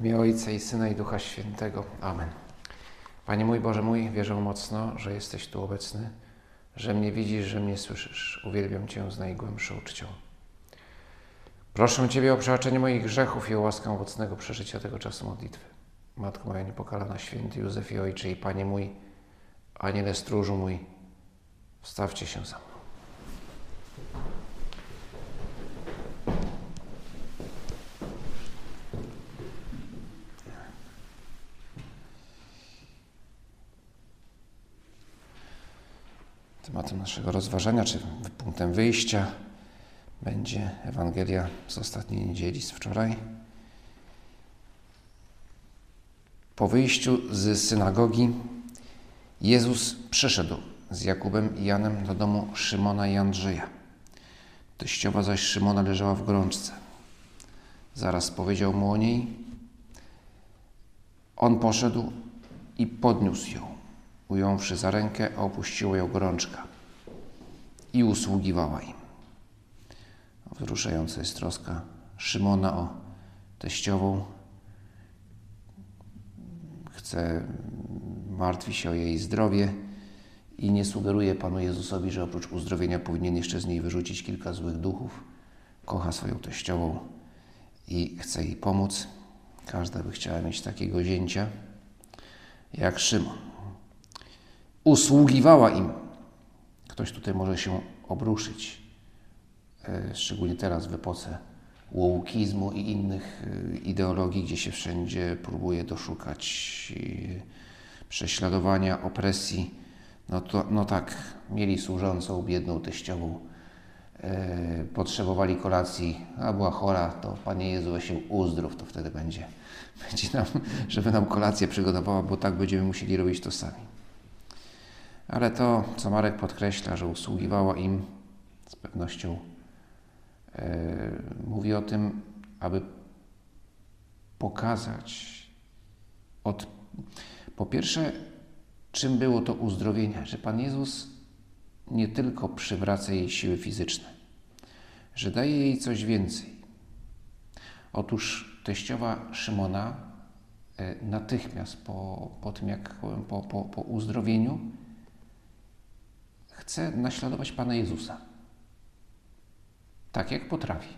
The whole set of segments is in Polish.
imię Ojca i Syna i Ducha Świętego. Amen. Panie mój Boże mój, wierzę mocno, że jesteś tu obecny, że mnie widzisz, że mnie słyszysz. Uwielbiam Cię z najgłębszą czcią. Proszę Ciebie o przebaczenie moich grzechów i o łaskę owocnego przeżycia tego czasu modlitwy. Matko moja niepokalana, święty Józef i Ojcze i Panie mój, Aniele stróżu mój, wstawcie się za mną. Naszego rozważania, czy punktem wyjścia będzie Ewangelia z ostatniej niedzieli, z wczoraj. Po wyjściu z synagogi Jezus przyszedł z Jakubem i Janem do domu Szymona i Andrzeja. Teściowa zaś Szymona leżała w gorączce. Zaraz powiedział mu o niej. On poszedł i podniósł ją, ująwszy za rękę, opuściła ją gorączka i usługiwała im. Wzruszająca jest troska Szymona o teściową. Chce, martwi się o jej zdrowie i nie sugeruje Panu Jezusowi, że oprócz uzdrowienia powinien jeszcze z niej wyrzucić kilka złych duchów. Kocha swoją teściową i chce jej pomóc. Każda by chciała mieć takiego zięcia jak Szymon. Usługiwała im. Ktoś tutaj może się obruszyć, szczególnie teraz w epoce łoukizmu i innych ideologii, gdzie się wszędzie próbuje doszukać prześladowania, opresji. No, to, no tak, mieli służącą, biedną teściową, e, potrzebowali kolacji, a była chora, to Panie Jezu, się uzdrów, to wtedy będzie, będzie nam, żeby nam kolację przygotowała, bo tak będziemy musieli robić to sami. Ale to, co Marek podkreśla, że usługiwała im, z pewnością e, mówi o tym, aby pokazać od, po pierwsze, czym było to uzdrowienie, że Pan Jezus nie tylko przywraca jej siły fizyczne, że daje jej coś więcej. Otóż teściowa Szymona e, natychmiast po, po tym, jak po, po, po uzdrowieniu, chce naśladować Pana Jezusa. Tak jak potrafi.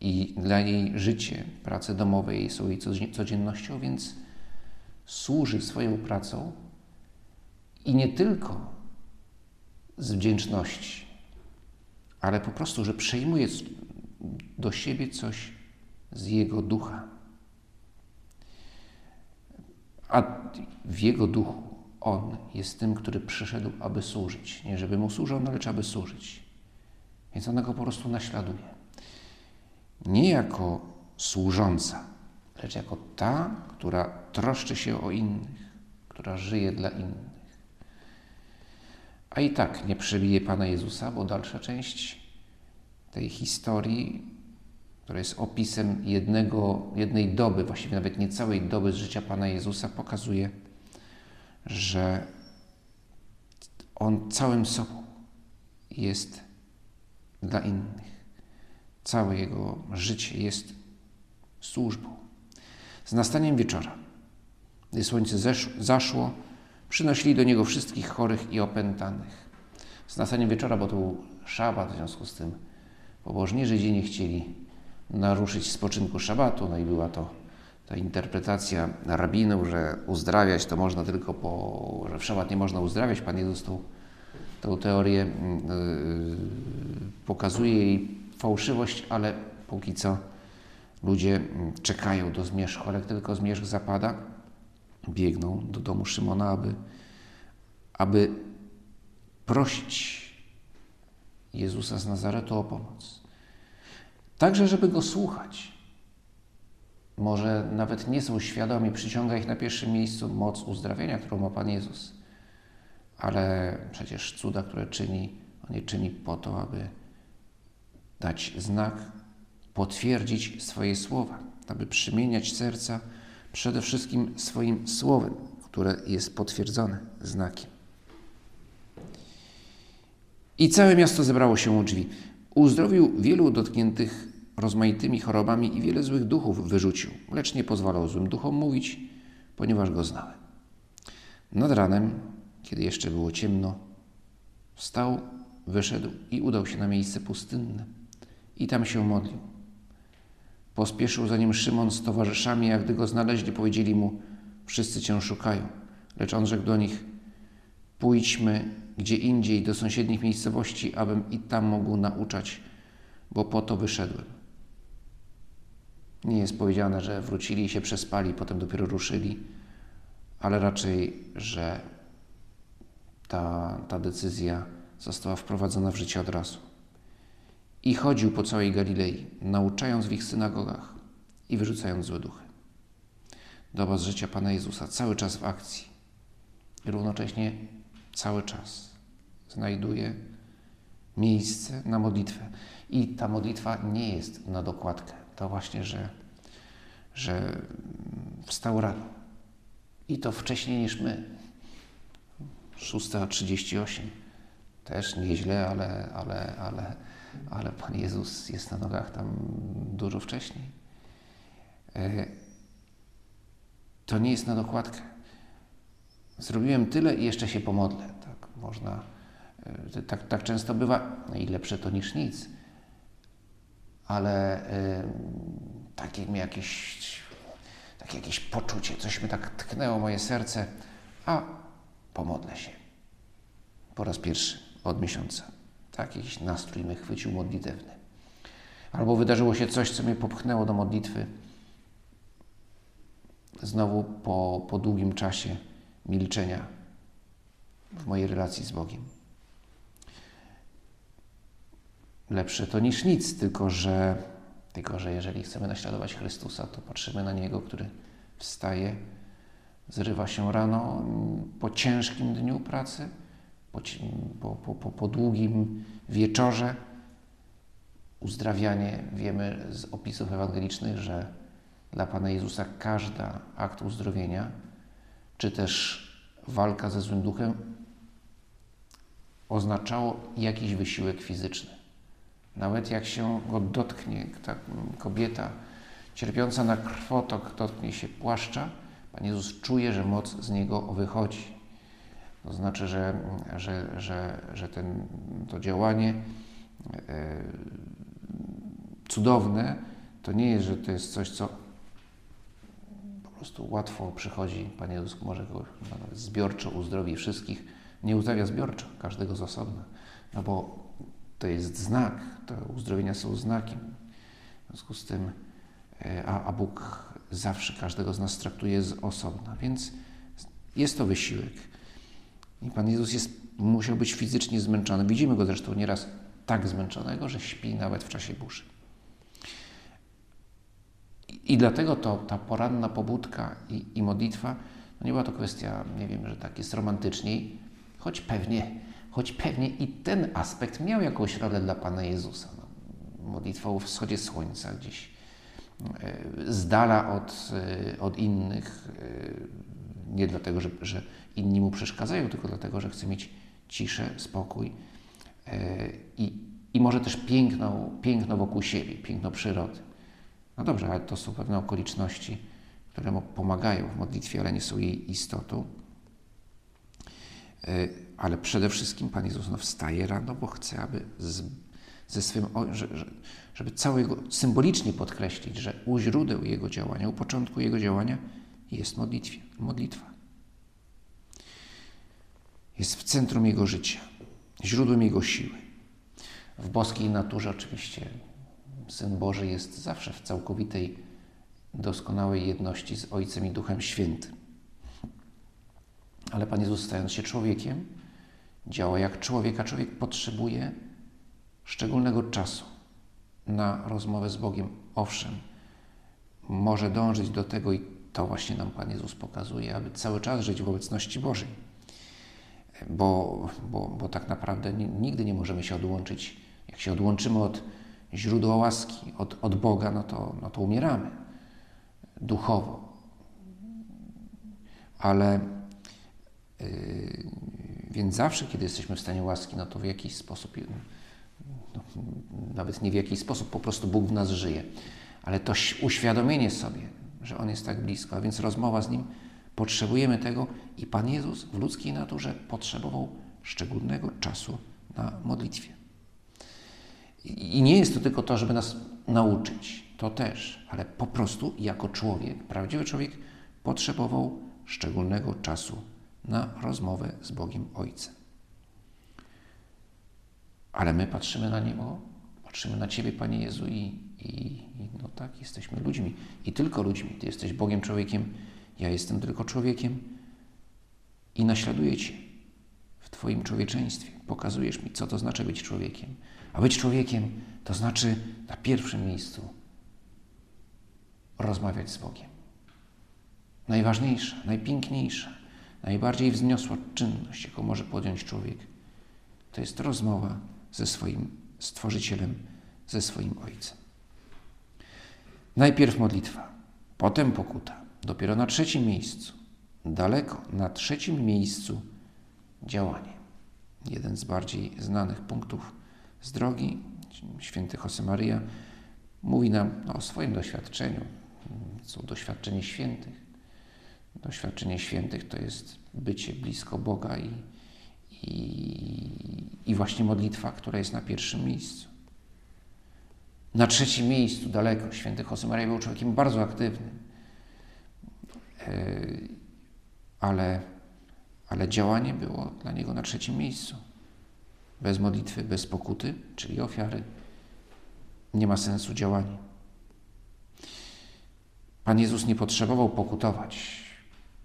I dla niej życie, prace domowe są jej codziennością, więc służy swoją pracą i nie tylko z wdzięczności, ale po prostu, że przejmuje do siebie coś z Jego ducha. A w Jego duchu On jest tym, który przyszedł, aby służyć. Nie żeby Mu służono, lecz aby służyć. Więc ona Go po prostu naśladuje. Nie jako służąca, lecz jako ta, która troszczy się o innych, która żyje dla innych. A i tak nie przebije Pana Jezusa, bo dalsza część tej historii, która jest opisem jednego, jednej doby, właściwie nawet nie całej doby z życia Pana Jezusa, pokazuje, że On całym sobą jest dla innych. Całe Jego życie jest służbą. Z nastaniem wieczora, gdy słońce zaszło, przynosili do niego wszystkich chorych i opętanych. Z nastaniem wieczora, bo to był szabat, w związku z tym pobożni Żydzi nie chcieli naruszyć spoczynku szabatu, no i była to ta interpretacja rabinów, że uzdrawiać to można tylko po, że w szabat nie można uzdrawiać. Pan Jezus tą, tą teorię yy, pokazuje jej fałszywość, ale póki co Ludzie mm, czekają do zmierzchu, ale tylko zmierzch zapada, biegną do domu Szymona, aby, aby prosić Jezusa z Nazaretu o pomoc. Także, żeby go słuchać. Może nawet nie są świadomi, przyciąga ich na pierwszym miejscu moc uzdrawienia, którą ma Pan Jezus. Ale przecież cuda, które czyni, On je czyni po to, aby dać znak potwierdzić swoje słowa, aby przemieniać serca przede wszystkim swoim słowem, które jest potwierdzone znakiem. I całe miasto zebrało się u drzwi. Uzdrowił wielu dotkniętych rozmaitymi chorobami i wiele złych duchów wyrzucił, lecz nie pozwalał złym duchom mówić, ponieważ go znałem. Nad ranem, kiedy jeszcze było ciemno, wstał, wyszedł i udał się na miejsce pustynne i tam się modlił. Pospieszył za nim Szymon z towarzyszami, a gdy go znaleźli, powiedzieli mu: Wszyscy cię szukają. Lecz on rzekł do nich: Pójdźmy gdzie indziej do sąsiednich miejscowości, abym i tam mógł nauczać, bo po to wyszedłem. Nie jest powiedziane, że wrócili i się przespali, potem dopiero ruszyli, ale raczej, że ta, ta decyzja została wprowadzona w życie od razu. I chodził po całej Galilei, nauczając w ich synagogach i wyrzucając złe duchy. Doba z życia Pana Jezusa cały czas w akcji i równocześnie cały czas znajduje miejsce na modlitwę. I ta modlitwa nie jest na dokładkę. To właśnie, że, że wstał rano. I to wcześniej niż my. 6.38. Też nieźle, ale, ale, ale, ale Pan Jezus jest na nogach tam dużo wcześniej. E, to nie jest na dokładkę. Zrobiłem tyle i jeszcze się pomodlę. Tak można, e, tak, tak często bywa, no i lepsze to niż nic. Ale takie mi jakieś, takie jakieś poczucie, coś mi tak tknęło moje serce, a pomodlę się. Po raz pierwszy od miesiąca. Tak, jakiś nastrój mnie chwycił modlitewny. Albo wydarzyło się coś, co mnie popchnęło do modlitwy. Znowu po, po długim czasie milczenia w mojej relacji z Bogiem. Lepsze to niż nic, tylko że, tylko że jeżeli chcemy naśladować Chrystusa, to patrzymy na Niego, który wstaje, zrywa się rano po ciężkim dniu pracy, po, po, po, po długim wieczorze. Uzdrawianie, wiemy z opisów ewangelicznych, że dla Pana Jezusa każda akt uzdrowienia czy też walka ze złym duchem oznaczało jakiś wysiłek fizyczny. Nawet jak się go dotknie, ta kobieta cierpiąca na krwotok dotknie się płaszcza, Pan Jezus czuje, że moc z niego wychodzi. To znaczy, że, że, że, że ten, to działanie e, cudowne to nie jest, że to jest coś, co prostu łatwo przychodzi, Pan Jezus może go zbiorczo uzdrowi wszystkich. Nie uzdrawia zbiorczo, każdego z osobna, no bo to jest znak, te uzdrowienia są znakiem. W związku z tym, e, a, a Bóg zawsze każdego z nas traktuje z osobna, więc jest to wysiłek. I Pan Jezus jest, musiał być fizycznie zmęczony. Widzimy go zresztą nieraz tak zmęczonego, że śpi nawet w czasie burzy. I dlatego to, ta poranna pobudka i, i modlitwa, no nie była to kwestia, nie wiem, że tak jest romantyczniej, choć pewnie, choć pewnie i ten aspekt miał jakąś rolę dla Pana Jezusa. No, modlitwa o wschodzie słońca gdzieś e, z dala od, e, od innych, e, nie dlatego, że, że inni mu przeszkadzają, tylko dlatego, że chce mieć ciszę, spokój i, i może też piękno, piękno wokół siebie, piękno przyrody. No dobrze, ale to są pewne okoliczności, które mu pomagają w modlitwie, ale nie są jej istotą. E, ale przede wszystkim Pan Jezus no, wstaje rano, bo chce, aby z, ze swym, żeby całego symbolicznie podkreślić, że u źródeł Jego działania, u początku Jego działania jest modlitwie, modlitwa. Jest w centrum Jego życia, źródłem Jego siły. W boskiej naturze oczywiście Syn Boży jest zawsze w całkowitej, doskonałej jedności z Ojcem i Duchem Świętym. Ale Pan Jezus, stając się człowiekiem, działa jak człowiek, a człowiek potrzebuje szczególnego czasu na rozmowę z Bogiem. Owszem, może dążyć do tego i to właśnie nam Pan Jezus pokazuje, aby cały czas żyć w obecności Bożej. Bo, bo, bo tak naprawdę nigdy nie możemy się odłączyć. Jak się odłączymy od źródła łaski od, od Boga, no to, no to umieramy duchowo. Ale więc zawsze, kiedy jesteśmy w stanie łaski, no to w jakiś sposób no, nawet nie w jaki sposób, po prostu Bóg w nas żyje. Ale to uświadomienie sobie, że On jest tak blisko, a więc rozmowa z Nim, potrzebujemy tego i Pan Jezus w ludzkiej naturze potrzebował szczególnego czasu na modlitwie. I nie jest to tylko to, żeby nas nauczyć, to też, ale po prostu jako człowiek, prawdziwy człowiek potrzebował szczególnego czasu na rozmowę z Bogiem Ojcem. Ale my patrzymy na Niego, patrzymy na Ciebie, Panie Jezu, i, i, no tak, jesteśmy ludźmi i tylko ludźmi. Ty jesteś Bogiem, człowiekiem, ja jestem tylko człowiekiem i naśladuję Cię w Twoim człowieczeństwie. Pokazujesz mi, co to znaczy być człowiekiem. A być człowiekiem to znaczy na pierwszym miejscu rozmawiać z Bogiem. Najważniejsza, najpiękniejsza, najbardziej wzniosła czynność, jaką może podjąć człowiek, to jest rozmowa ze swoim Stworzycielem, ze swoim Ojcem. Najpierw modlitwa, potem pokuta. Dopiero na trzecim miejscu, daleko na trzecim miejscu działanie. Jeden z bardziej znanych punktów z drogi, święty Josemaria, mówi nam o swoim doświadczeniu. Są doświadczenie świętych. Doświadczenie świętych to jest bycie blisko Boga i, i, i właśnie modlitwa, która jest na pierwszym miejscu. Na trzecim miejscu, daleko, święty Josemaria był człowiekiem bardzo aktywnym, e, ale, ale działanie było dla niego na trzecim miejscu. Bez modlitwy, bez pokuty, czyli ofiary, nie ma sensu działania. Pan Jezus nie potrzebował pokutować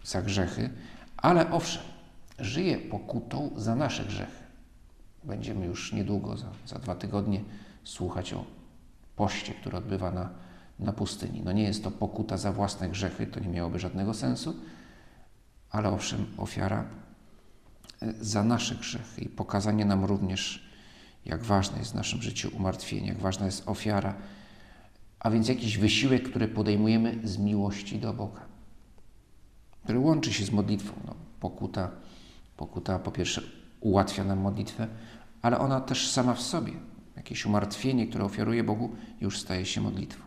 za grzechy, ale owszem, żyje pokutą za nasze grzechy. Będziemy już niedługo, za, za dwa tygodnie, słuchać o poście, który odbywa na, na pustyni. No nie jest to pokuta za własne grzechy, to nie miałoby żadnego sensu, ale owszem, ofiara za nasze grzechy i pokazanie nam również, jak ważne jest w naszym życiu umartwienie, jak ważna jest ofiara, a więc jakiś wysiłek, który podejmujemy z miłości do Boga, który łączy się z modlitwą. No, pokuta, pokuta po pierwsze ułatwia nam modlitwę, ale ona też sama w sobie, jakieś umartwienie, które ofiaruje Bogu, już staje się modlitwą.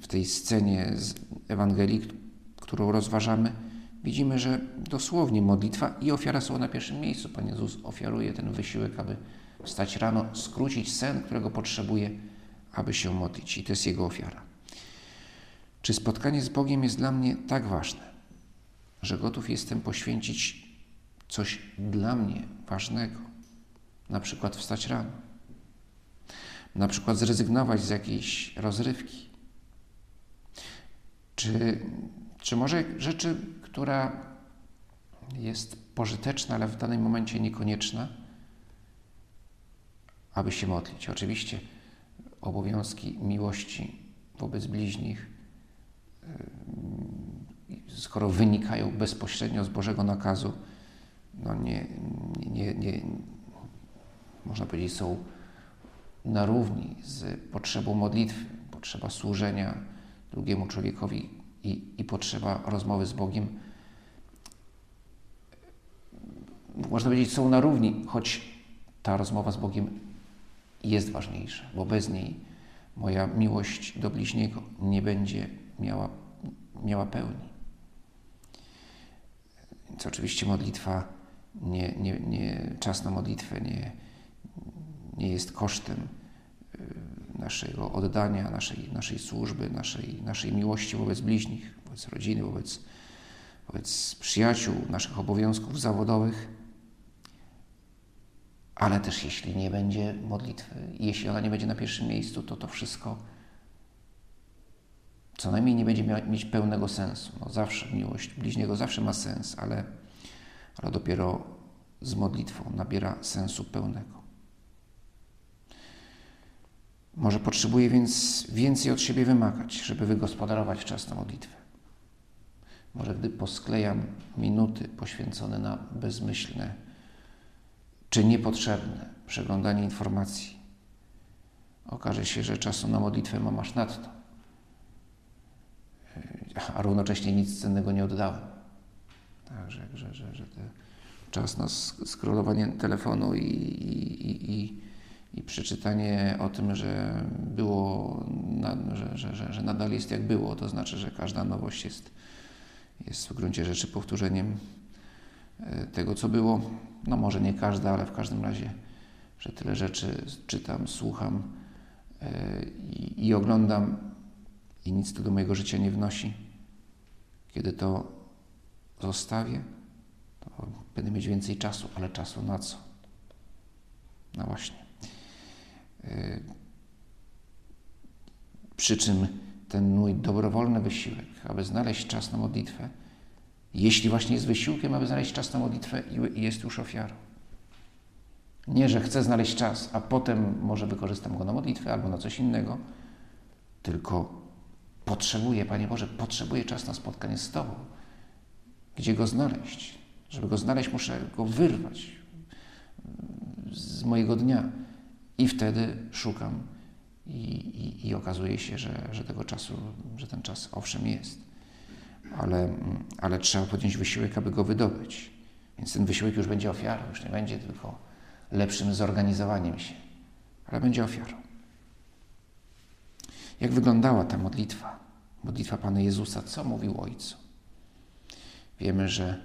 W tej scenie z Ewangelii, którą rozważamy, widzimy, że dosłownie modlitwa i ofiara są na pierwszym miejscu. Pan Jezus ofiaruje ten wysiłek, aby wstać rano, skrócić sen, którego potrzebuje, aby się modlić. I to jest Jego ofiara. Czy spotkanie z Bogiem jest dla mnie tak ważne, że gotów jestem poświęcić coś dla mnie ważnego, na przykład wstać rano, na przykład zrezygnować z jakiejś rozrywki, czy, czy może rzeczy, która jest pożyteczna, ale w danym momencie niekonieczna, aby się modlić. Oczywiście obowiązki miłości wobec bliźnich, skoro wynikają bezpośrednio z Bożego nakazu, no nie, nie, nie, można powiedzieć, są na równi z potrzebą modlitwy, potrzeba służenia drugiemu człowiekowi i, i potrzeba rozmowy z Bogiem. Można powiedzieć, są na równi, choć ta rozmowa z Bogiem jest ważniejsza, bo bez niej moja miłość do bliźniego nie będzie miała, miała pełni. Więc oczywiście modlitwa, nie, nie, nie, czas na modlitwę nie, nie jest kosztem y, naszego oddania, naszej, naszej służby, naszej, naszej miłości wobec bliźnich, wobec rodziny, wobec, wobec przyjaciół, naszych obowiązków zawodowych. Ale też jeśli nie będzie modlitwy, jeśli ona nie będzie na pierwszym miejscu, to to wszystko co najmniej nie będzie mieć pełnego sensu. No zawsze miłość bliźniego zawsze ma sens, ale, ale dopiero z modlitwą nabiera sensu pełnego. Może potrzebuję więc więcej od siebie wymagać, żeby wygospodarować czas na modlitwę. Może gdy posklejam minuty poświęcone na bezmyślne czy niepotrzebne przeglądanie informacji. Okaże się, że czasu na modlitwę mam aż nadto, a równocześnie nic cennego nie oddałem. Także, że, że, że czas na scrollowanie telefonu i, i, i, i przeczytanie o tym, że było, że, że, że, że nadal jest jak było, to znaczy, że każda nowość jest, jest w gruncie rzeczy powtórzeniem e, tego, co było. No może nie każda, ale w każdym razie, że tyle rzeczy czytam, słucham e, i oglądam i nic to do mojego życia nie wnosi. Kiedy to zostawię, to będę mieć więcej czasu, ale czasu na co? No właśnie. E, przy czym ten mój dobrowolny wysiłek, aby znaleźć czas na modlitwę, jeśli właśnie jest wysiłkiem, aby znaleźć czas na modlitwę jest już ofiarą. Nie, że chcę znaleźć czas, a potem może wykorzystam go na modlitwę albo na coś innego, tylko potrzebuję, Panie Boże, potrzebuję czas na spotkanie z Tobą. Gdzie go znaleźć? Żeby go znaleźć, muszę go wyrwać z mojego dnia. I wtedy szukam i, i, i okazuje się, że, że tego czasu, że ten czas owszem jest, ale, ale trzeba podjąć wysiłek, aby go wydobyć. Więc ten wysiłek już będzie ofiarą, już nie będzie tylko lepszym zorganizowaniem się, ale będzie ofiarą. Jak wyglądała ta modlitwa? Modlitwa Pana Jezusa, co mówił Ojcu? Wiemy, że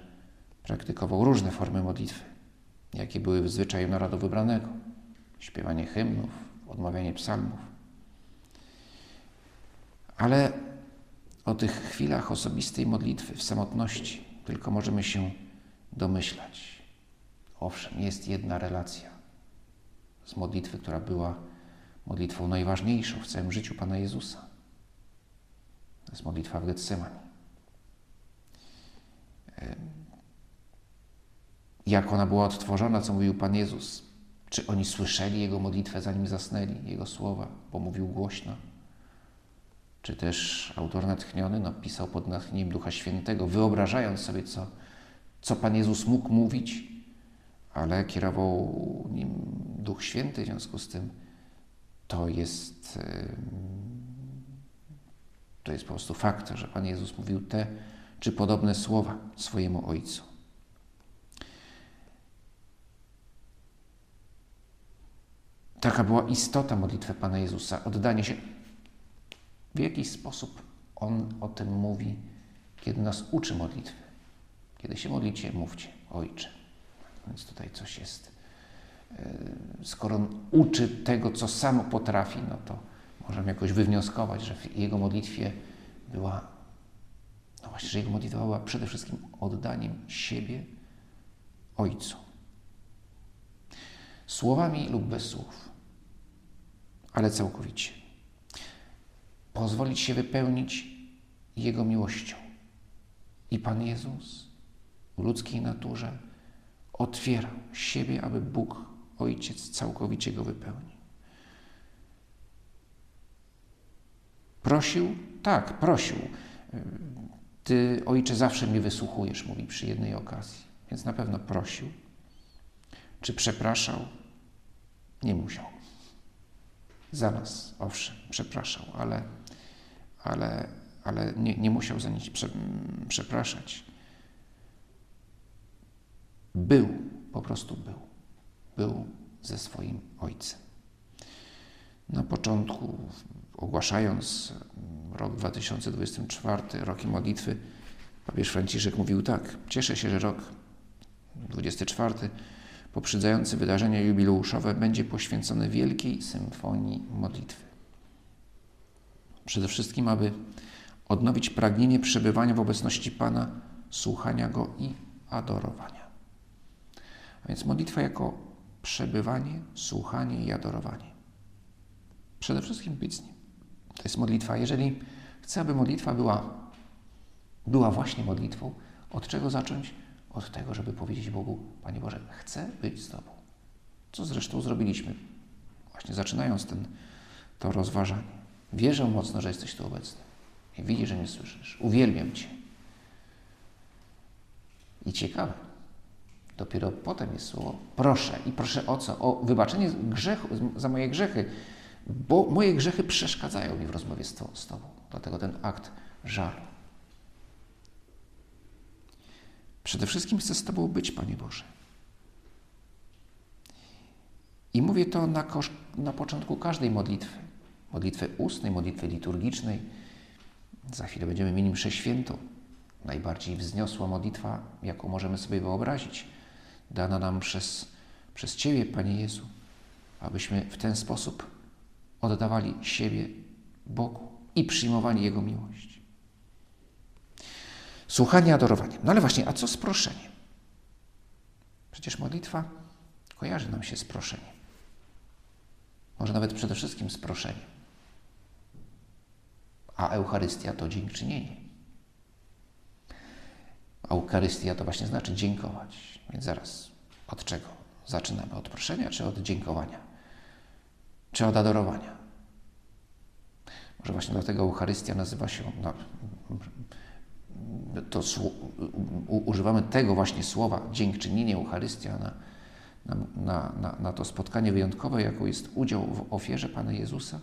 praktykował różne formy modlitwy, jakie były w zwyczaju narodu wybranego. Śpiewanie hymnów, odmawianie psalmów. Ale o tych chwilach osobistej modlitwy w samotności tylko możemy się domyślać. Owszem, jest jedna relacja z modlitwy, która była modlitwą najważniejszą w całym życiu Pana Jezusa. To jest modlitwa w Getsemani. Jak ona była odtworzona, co mówił Pan Jezus? Czy oni słyszeli Jego modlitwę, zanim zasnęli, Jego słowa, bo mówił głośno? Czy też autor natchniony no, pisał pod natchnieniem Ducha Świętego, wyobrażając sobie, co, co Pan Jezus mógł mówić, ale kierował nim Duch Święty, w związku z tym to jest, to jest po prostu fakt, że Pan Jezus mówił te czy podobne słowa swojemu Ojcu. Taka była istota modlitwy Pana Jezusa, oddanie się. W jakiś sposób On o tym mówi, kiedy nas uczy modlitwy. Kiedy się modlicie, mówcie, Ojcze. Więc tutaj coś jest skoro on uczy tego, co sam potrafi, no to możemy jakoś wywnioskować, że w jego modlitwie była, no właśnie, że jego modlitwa była przede wszystkim oddaniem siebie Ojcu. Słowami lub bez słów, ale całkowicie. Pozwolić się wypełnić Jego miłością. I Pan Jezus w ludzkiej naturze otwierał siebie, aby Bóg Ojciec całkowicie go wypełni. Prosił? Tak, prosił. Ty, Ojcze, zawsze mnie wysłuchujesz, mówi przy jednej okazji, więc na pewno prosił. Czy przepraszał? Nie musiał. Za nas, owszem, przepraszał, ale, ale, ale nie, nie musiał za nic prze, przepraszać. Był, po prostu był był ze swoim ojcem. Na początku, ogłaszając rok 2024 rokiem modlitwy, papież Franciszek mówił tak: Cieszę się, że rok 24 poprzedzający wydarzenia jubileuszowe będzie poświęcony wielkiej symfonii modlitwy. Przede wszystkim, aby odnowić pragnienie przebywania w obecności Pana, słuchania Go i adorowania. A więc modlitwa jako przebywanie, słuchanie i adorowanie. Przede wszystkim być z Nim. To jest modlitwa. Jeżeli chcę, aby modlitwa była, była właśnie modlitwą, od czego zacząć? Od tego, żeby powiedzieć Bogu, Panie Boże, chcę być z Tobą. Co zresztą zrobiliśmy, właśnie zaczynając ten, to rozważanie. Wierzę mocno, że jesteś tu obecny. I widzisz, że mnie słyszysz. Uwielbiam Cię. I ciekawe, Dopiero potem jest słowo proszę. I proszę o co? O wybaczenie grzechu, za moje grzechy, bo moje grzechy przeszkadzają mi w rozmowie z, to, z Tobą. Dlatego ten akt żalu. Przede wszystkim chcę z Tobą być, Panie Boże. I mówię to na, na początku każdej modlitwy. Modlitwy ustnej, modlitwy liturgicznej. Za chwilę będziemy mieli mszę świętą. Najbardziej wzniosła modlitwa, jaką możemy sobie wyobrazić. Dana nam przez, przez Ciebie, Panie Jezu, abyśmy w ten sposób oddawali siebie Bogu i przyjmowali Jego miłość. Słuchanie, adorowanie. No ale właśnie, a co z proszeniem? Przecież modlitwa kojarzy nam się z proszeniem. Może nawet przede wszystkim z proszeniem. A Eucharystia to dziękczynienie. Eucharystia to właśnie znaczy dziękować. Więc zaraz, od czego? Zaczynamy od proszenia, czy od dziękowania? Czy od adorowania? Może właśnie dlatego Eucharystia nazywa się, no, to używamy tego właśnie słowa dziękczynienie Eucharystia na, na, na, na to spotkanie wyjątkowe, jaką jest udział w ofierze Pana Jezusa,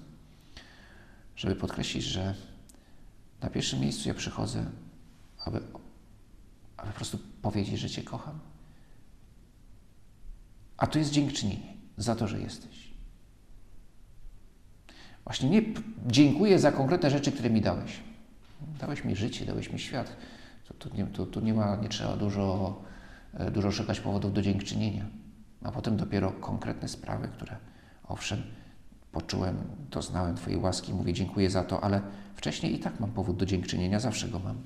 żeby podkreślić, że na pierwszym miejscu ja przychodzę, aby, aby po prostu powiedzieć, że Cię kocham. A to jest dziękczynienie za to, że jesteś. Właśnie nie dziękuję za konkretne rzeczy, które mi dałeś. Dałeś mi życie, dałeś mi świat. Tu, nie, tu, tu nie, ma, nie trzeba dużo, e, dużo szukać powodów do dziękczynienia. A potem dopiero konkretne sprawy, które owszem, poczułem, doznałem Twojej łaski, mówię dziękuję za to, ale wcześniej i tak mam powód do dziękczynienia, zawsze go mam.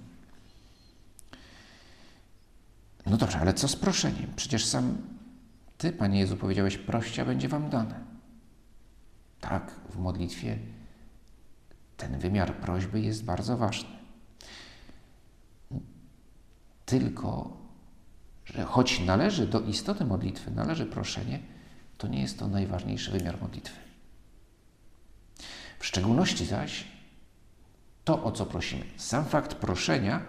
No dobrze, ale co z proszeniem? Przecież sam Ty, Panie Jezu, powiedziałeś, prościa będzie Wam dane. Tak, w modlitwie ten wymiar prośby jest bardzo ważny. Tylko, że choć należy do istoty modlitwy, należy proszenie, to nie jest to najważniejszy wymiar modlitwy. W szczególności zaś to, o co prosimy. Sam fakt proszenia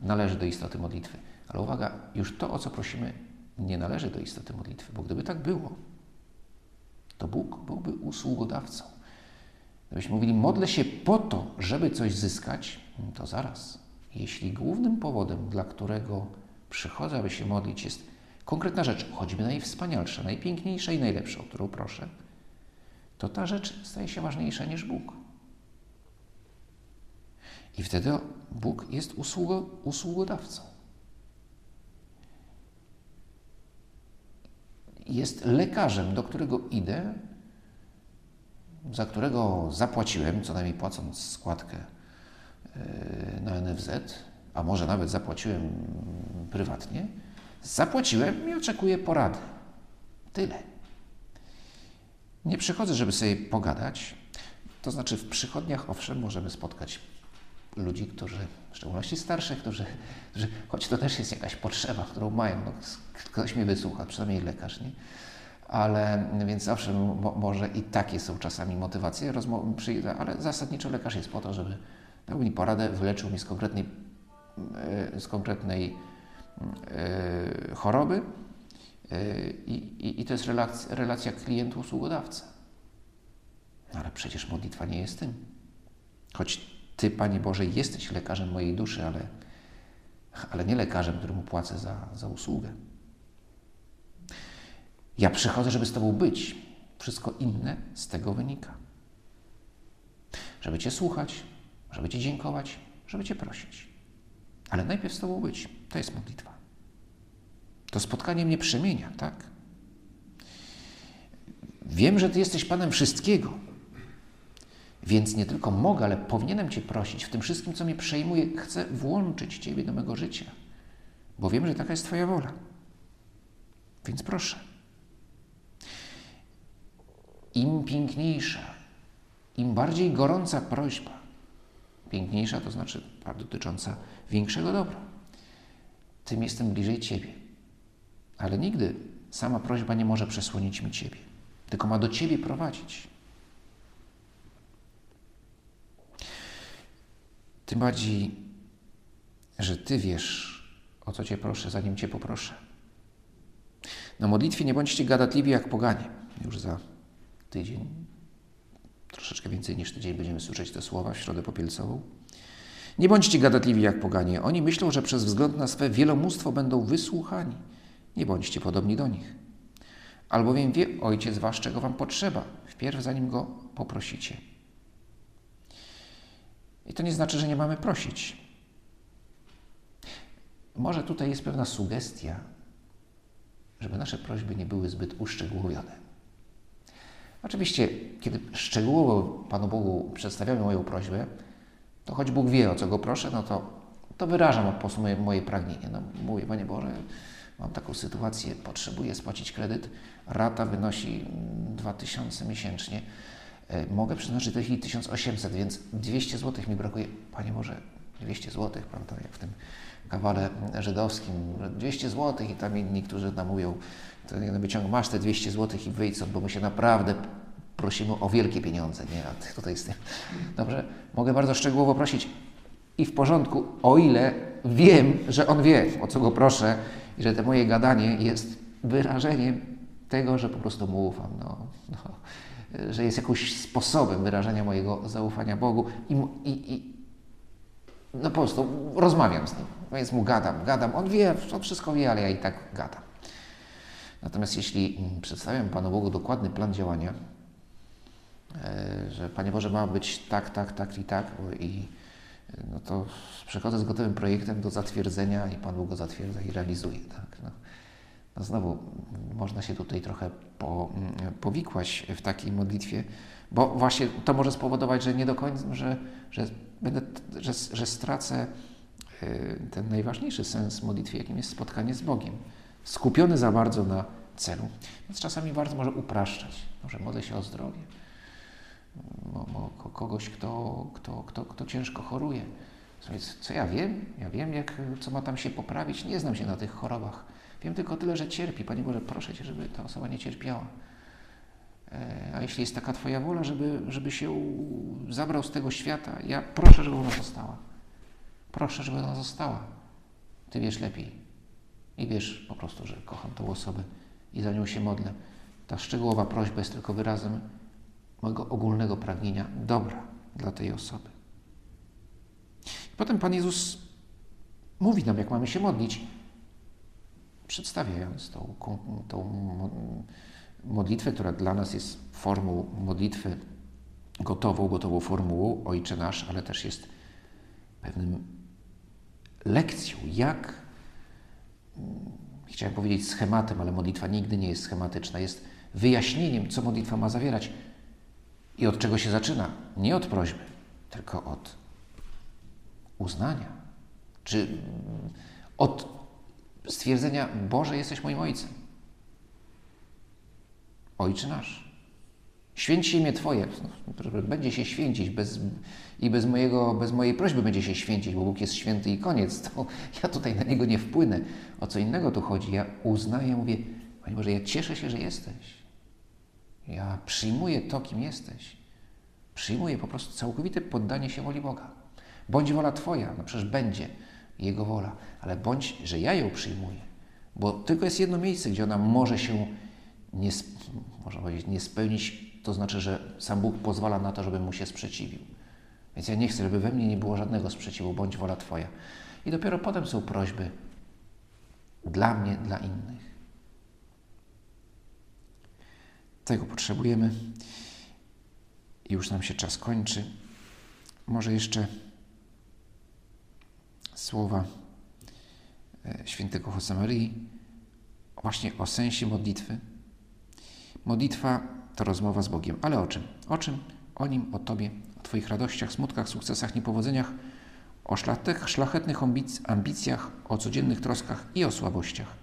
należy do istoty modlitwy. Ale uwaga, już to, o co prosimy, nie należy do istoty modlitwy, bo gdyby tak było, to Bóg byłby usługodawcą. Gdybyśmy mówili, modlę się po to, żeby coś zyskać, to zaraz. Jeśli głównym powodem, dla którego przychodzę, aby się modlić, jest konkretna rzecz, choćby najwspanialsza, najpiękniejsza i najlepsza, o którą proszę, to ta rzecz staje się ważniejsza niż Bóg. I wtedy Bóg jest usługo, usługodawcą. Jest lekarzem, do którego idę, za którego zapłaciłem, co najmniej płacąc składkę e, na NFZ, a może nawet zapłaciłem prywatnie, zapłaciłem i oczekuję porady. Tyle. Nie przychodzę, żeby sobie pogadać. To znaczy, w przychodniach, owszem, możemy spotkać ludzi, którzy, w szczególności starszych, którzy, którzy choć to też jest jakaś potrzeba, którą mają, no, ktoś mnie wysłucha, przynajmniej lekarz, nie? ale więc zawsze mo, może i takie są czasami motywacje, przyjdę, ale zasadniczo lekarz jest po to, żeby dał mi poradę, wyleczył mnie z konkretnej, e, z konkretnej e, choroby e, i, i, to jest relacja, relacja klientu-usługodawca. No ale przecież modlitwa nie jest tym. Choć Ty, Panie Boże, jesteś lekarzem mojej duszy, ale, ale nie lekarzem, któremu płacę za, za usługę. Ja przychodzę, żeby z Tobą być. Wszystko inne z tego wynika. Żeby Cię słuchać, żeby Ci dziękować, żeby Cię prosić. Ale najpierw z Tobą być. To jest modlitwa. To spotkanie mnie przemienia, tak? Wiem, że Ty jesteś Panem wszystkiego. Więc nie tylko mogę, ale powinienem Cię prosić w tym wszystkim, co mnie przejmuje. Chcę włączyć Ciebie do mego życia, bo wiem, że taka jest Twoja wola. Więc proszę. Im piękniejsza, im bardziej gorąca prośba, piękniejsza to znaczy dotycząca większego dobra, tym jestem bliżej Ciebie. Ale nigdy sama prośba nie może przesłonić mi Ciebie, tylko ma do Ciebie prowadzić. Tym bardziej, że Ty wiesz, o co Cię proszę, zanim Cię poproszę. Na modlitwie nie bądźcie gadatliwi jak poganie. Już za tydzień, troszeczkę więcej niż tydzień będziemy słyszeć te słowa w Środę Popielcową. Nie bądźcie gadatliwi jak poganie. Oni myślą, że przez wzgląd na swe wielomóstwo będą wysłuchani. Nie bądźcie podobni do nich. Albowiem wie Ojciec Wasz, czego Wam potrzeba, wpierw zanim Go poprosicie. I to nie znaczy, że nie mamy prosić. Może tutaj jest pewna sugestia, żeby nasze prośby nie były zbyt uszczegółowione. Oczywiście, kiedy szczegółowo Panu Bogu przedstawiamy moją prośbę, to choć Bóg wie, o co Go proszę, no to, to wyrażam po prostu moje, moje pragnienie. No, mówię, Panie Boże, mam taką sytuację, potrzebuję spłacić kredyt, rata wynosi 2000 miesięcznie, e, mogę przeznaczyć w tej chwili 1800, więc 200 zł mi brakuje. Panie Boże, 200 zł, prawda, jak w tym kawale żydowskim, 200 zł i tam inni, którzy nam mówią, to nie wyciąg, masz te 200 zł i wyjdź bo my się naprawdę prosimy o wielkie pieniądze, nie? A tutaj z. Dobrze, mogę bardzo szczegółowo prosić i w porządku, o ile wiem, że on wie, o co go proszę i że to moje gadanie jest wyrażeniem tego, że po prostu mu ufam, no, no, że jest jakimś sposobem wyrażenia mojego zaufania Bogu i, i, i no po prostu rozmawiam z nim, więc mu gadam, gadam, on wie, on wszystko wie, ale ja i tak gadam. Natomiast jeśli przedstawiam Panu Bogu dokładny plan działania, e, że Panie Boże ma być tak, tak, tak i tak i no to przechodzę z gotowym projektem do zatwierdzenia i Pan Bóg go zatwierdza i realizuje. Tak? No znowu można się tutaj trochę po, powikłać w takiej modlitwie, bo właśnie to może spowodować, że nie do końca, że, że, będę, że, że stracę e, ten najważniejszy sens modlitwy, jakim jest spotkanie z Bogiem. Skupiony za bardzo na celu. Więc czasami bardzo może upraszczać. Może modlę się o zdrowie kogoś, kto, kto, kto, kto ciężko choruje. Co ja wiem? Ja wiem, jak, co ma tam się poprawić. Nie znam się na tych chorobach. Wiem tylko tyle, że cierpi. Panie Boże, proszę Cię, żeby ta osoba nie cierpiała. E, a jeśli jest taka Twoja wola, żeby, żeby się zabrał z tego świata, ja proszę, żeby ona została. Proszę, żeby ona została. Ty wiesz lepiej. I wiesz po prostu, że kocham tą osobę i za nią się modlę. Ta szczegółowa prośba jest tylko wyrazem mojego ogólnego pragnienia dobra dla tej osoby. I potem Pan Jezus mówi nam, jak mamy się modlić, przedstawiając tą, tą modlitwę, która dla nas jest formą modlitwy gotową, gotową formułą Ojcze Nasz, ale też jest pewnym lekcją, jak chciałem powiedzieć schematem, ale modlitwa nigdy nie jest schematyczna, jest wyjaśnieniem, co modlitwa ma zawierać, i od czego się zaczyna? Nie od prośby, tylko od uznania. Czy od stwierdzenia: Boże, jesteś moim ojcem. Ojcze nasz. Święć się imię Twoje. Będzie się święcić bez, i bez, mojego, bez mojej prośby będzie się święcić, bo Bóg jest święty i koniec. To ja tutaj na Niego nie wpłynę. O co innego tu chodzi? Ja uznaję, mówię, Panie Boże, ja cieszę się, że jesteś. Ja przyjmuję to, kim jesteś. Przyjmuję po prostu całkowite poddanie się woli Boga. Bądź wola Twoja, no przecież będzie Jego wola, ale bądź, że ja ją przyjmuję. Bo tylko jest jedno miejsce, gdzie ona może się nie, można powiedzieć, nie spełnić, to znaczy, że sam Bóg pozwala na to, żeby mu się sprzeciwił. Więc ja nie chcę, żeby we mnie nie było żadnego sprzeciwu, bądź wola Twoja. I dopiero potem są prośby dla mnie, dla innych. Tego potrzebujemy. I już nam się czas kończy. Może jeszcze słowa e, świętego Josemarii właśnie o sensie modlitwy. Modlitwa to rozmowa z Bogiem. Ale o czym? O czym? O Nim, o Tobie, o Twoich radościach, smutkach, sukcesach, niepowodzeniach, o szlachetnych ambicjach, o codziennych troskach i o słabościach.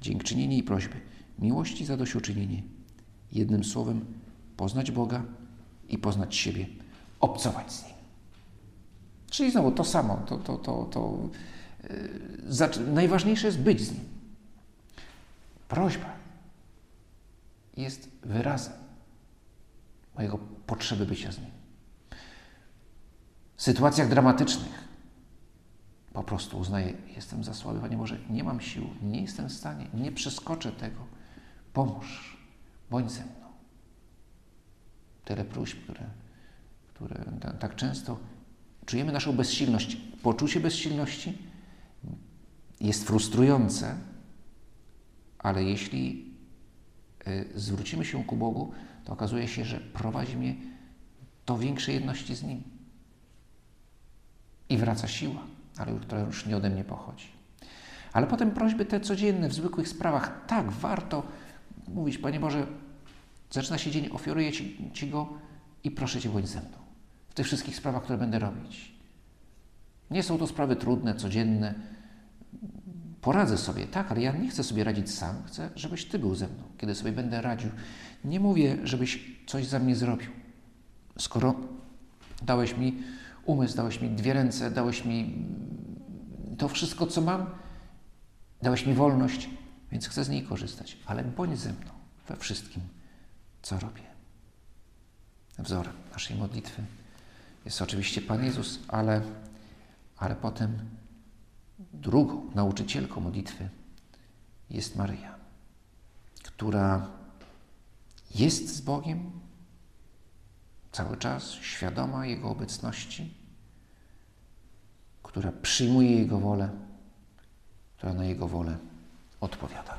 Dziękczynienie i prośby, miłości zadośćuczynienie, Jednym słowem, poznać Boga i poznać siebie, obcować z Nim. Czyli znowu to samo, to, to, to, to yy, najważniejsze jest być z Nim. Prośba jest wyrazem mojego potrzeby bycia z Nim. W sytuacjach dramatycznych po prostu uznaję, jestem za słaby, Panie Boże, nie mam sił, nie jestem w stanie, nie przeskoczę tego. Pomóż Bądź ze mną. Tyle próśb, które, które tak często czujemy naszą bezsilność. Poczucie bezsilności jest frustrujące, ale jeśli y, zwrócimy się ku Bogu, to okazuje się, że prowadzi mnie do większej jedności z Nim. I wraca siła, ale która już nie ode mnie pochodzi. Ale potem prośby te codzienne, w zwykłych sprawach. Tak, warto mówić, Panie Boże, zaczyna się dzień, ofiaruję Ci, Ci go i proszę Cię, bądź ze mną. W tych wszystkich sprawach, które będę robić. Nie są to sprawy trudne, codzienne. Poradzę sobie, tak, ale ja nie chcę sobie radzić sam. Chcę, żebyś Ty był ze mną, kiedy sobie będę radził. Nie mówię, żebyś coś za mnie zrobił. Skoro dałeś mi umysł, dałeś mi dwie ręce, dałeś mi to wszystko, co mam, dałeś mi wolność, więc chcę z niej korzystać, ale bądź ze mną we wszystkim, co robię. Wzorem naszej modlitwy jest oczywiście Pan Jezus, ale, ale potem drugą nauczycielką modlitwy jest Maryja, która jest z Bogiem cały czas, świadoma Jego obecności, która przyjmuje Jego wolę, która na Jego wolę odpowiada.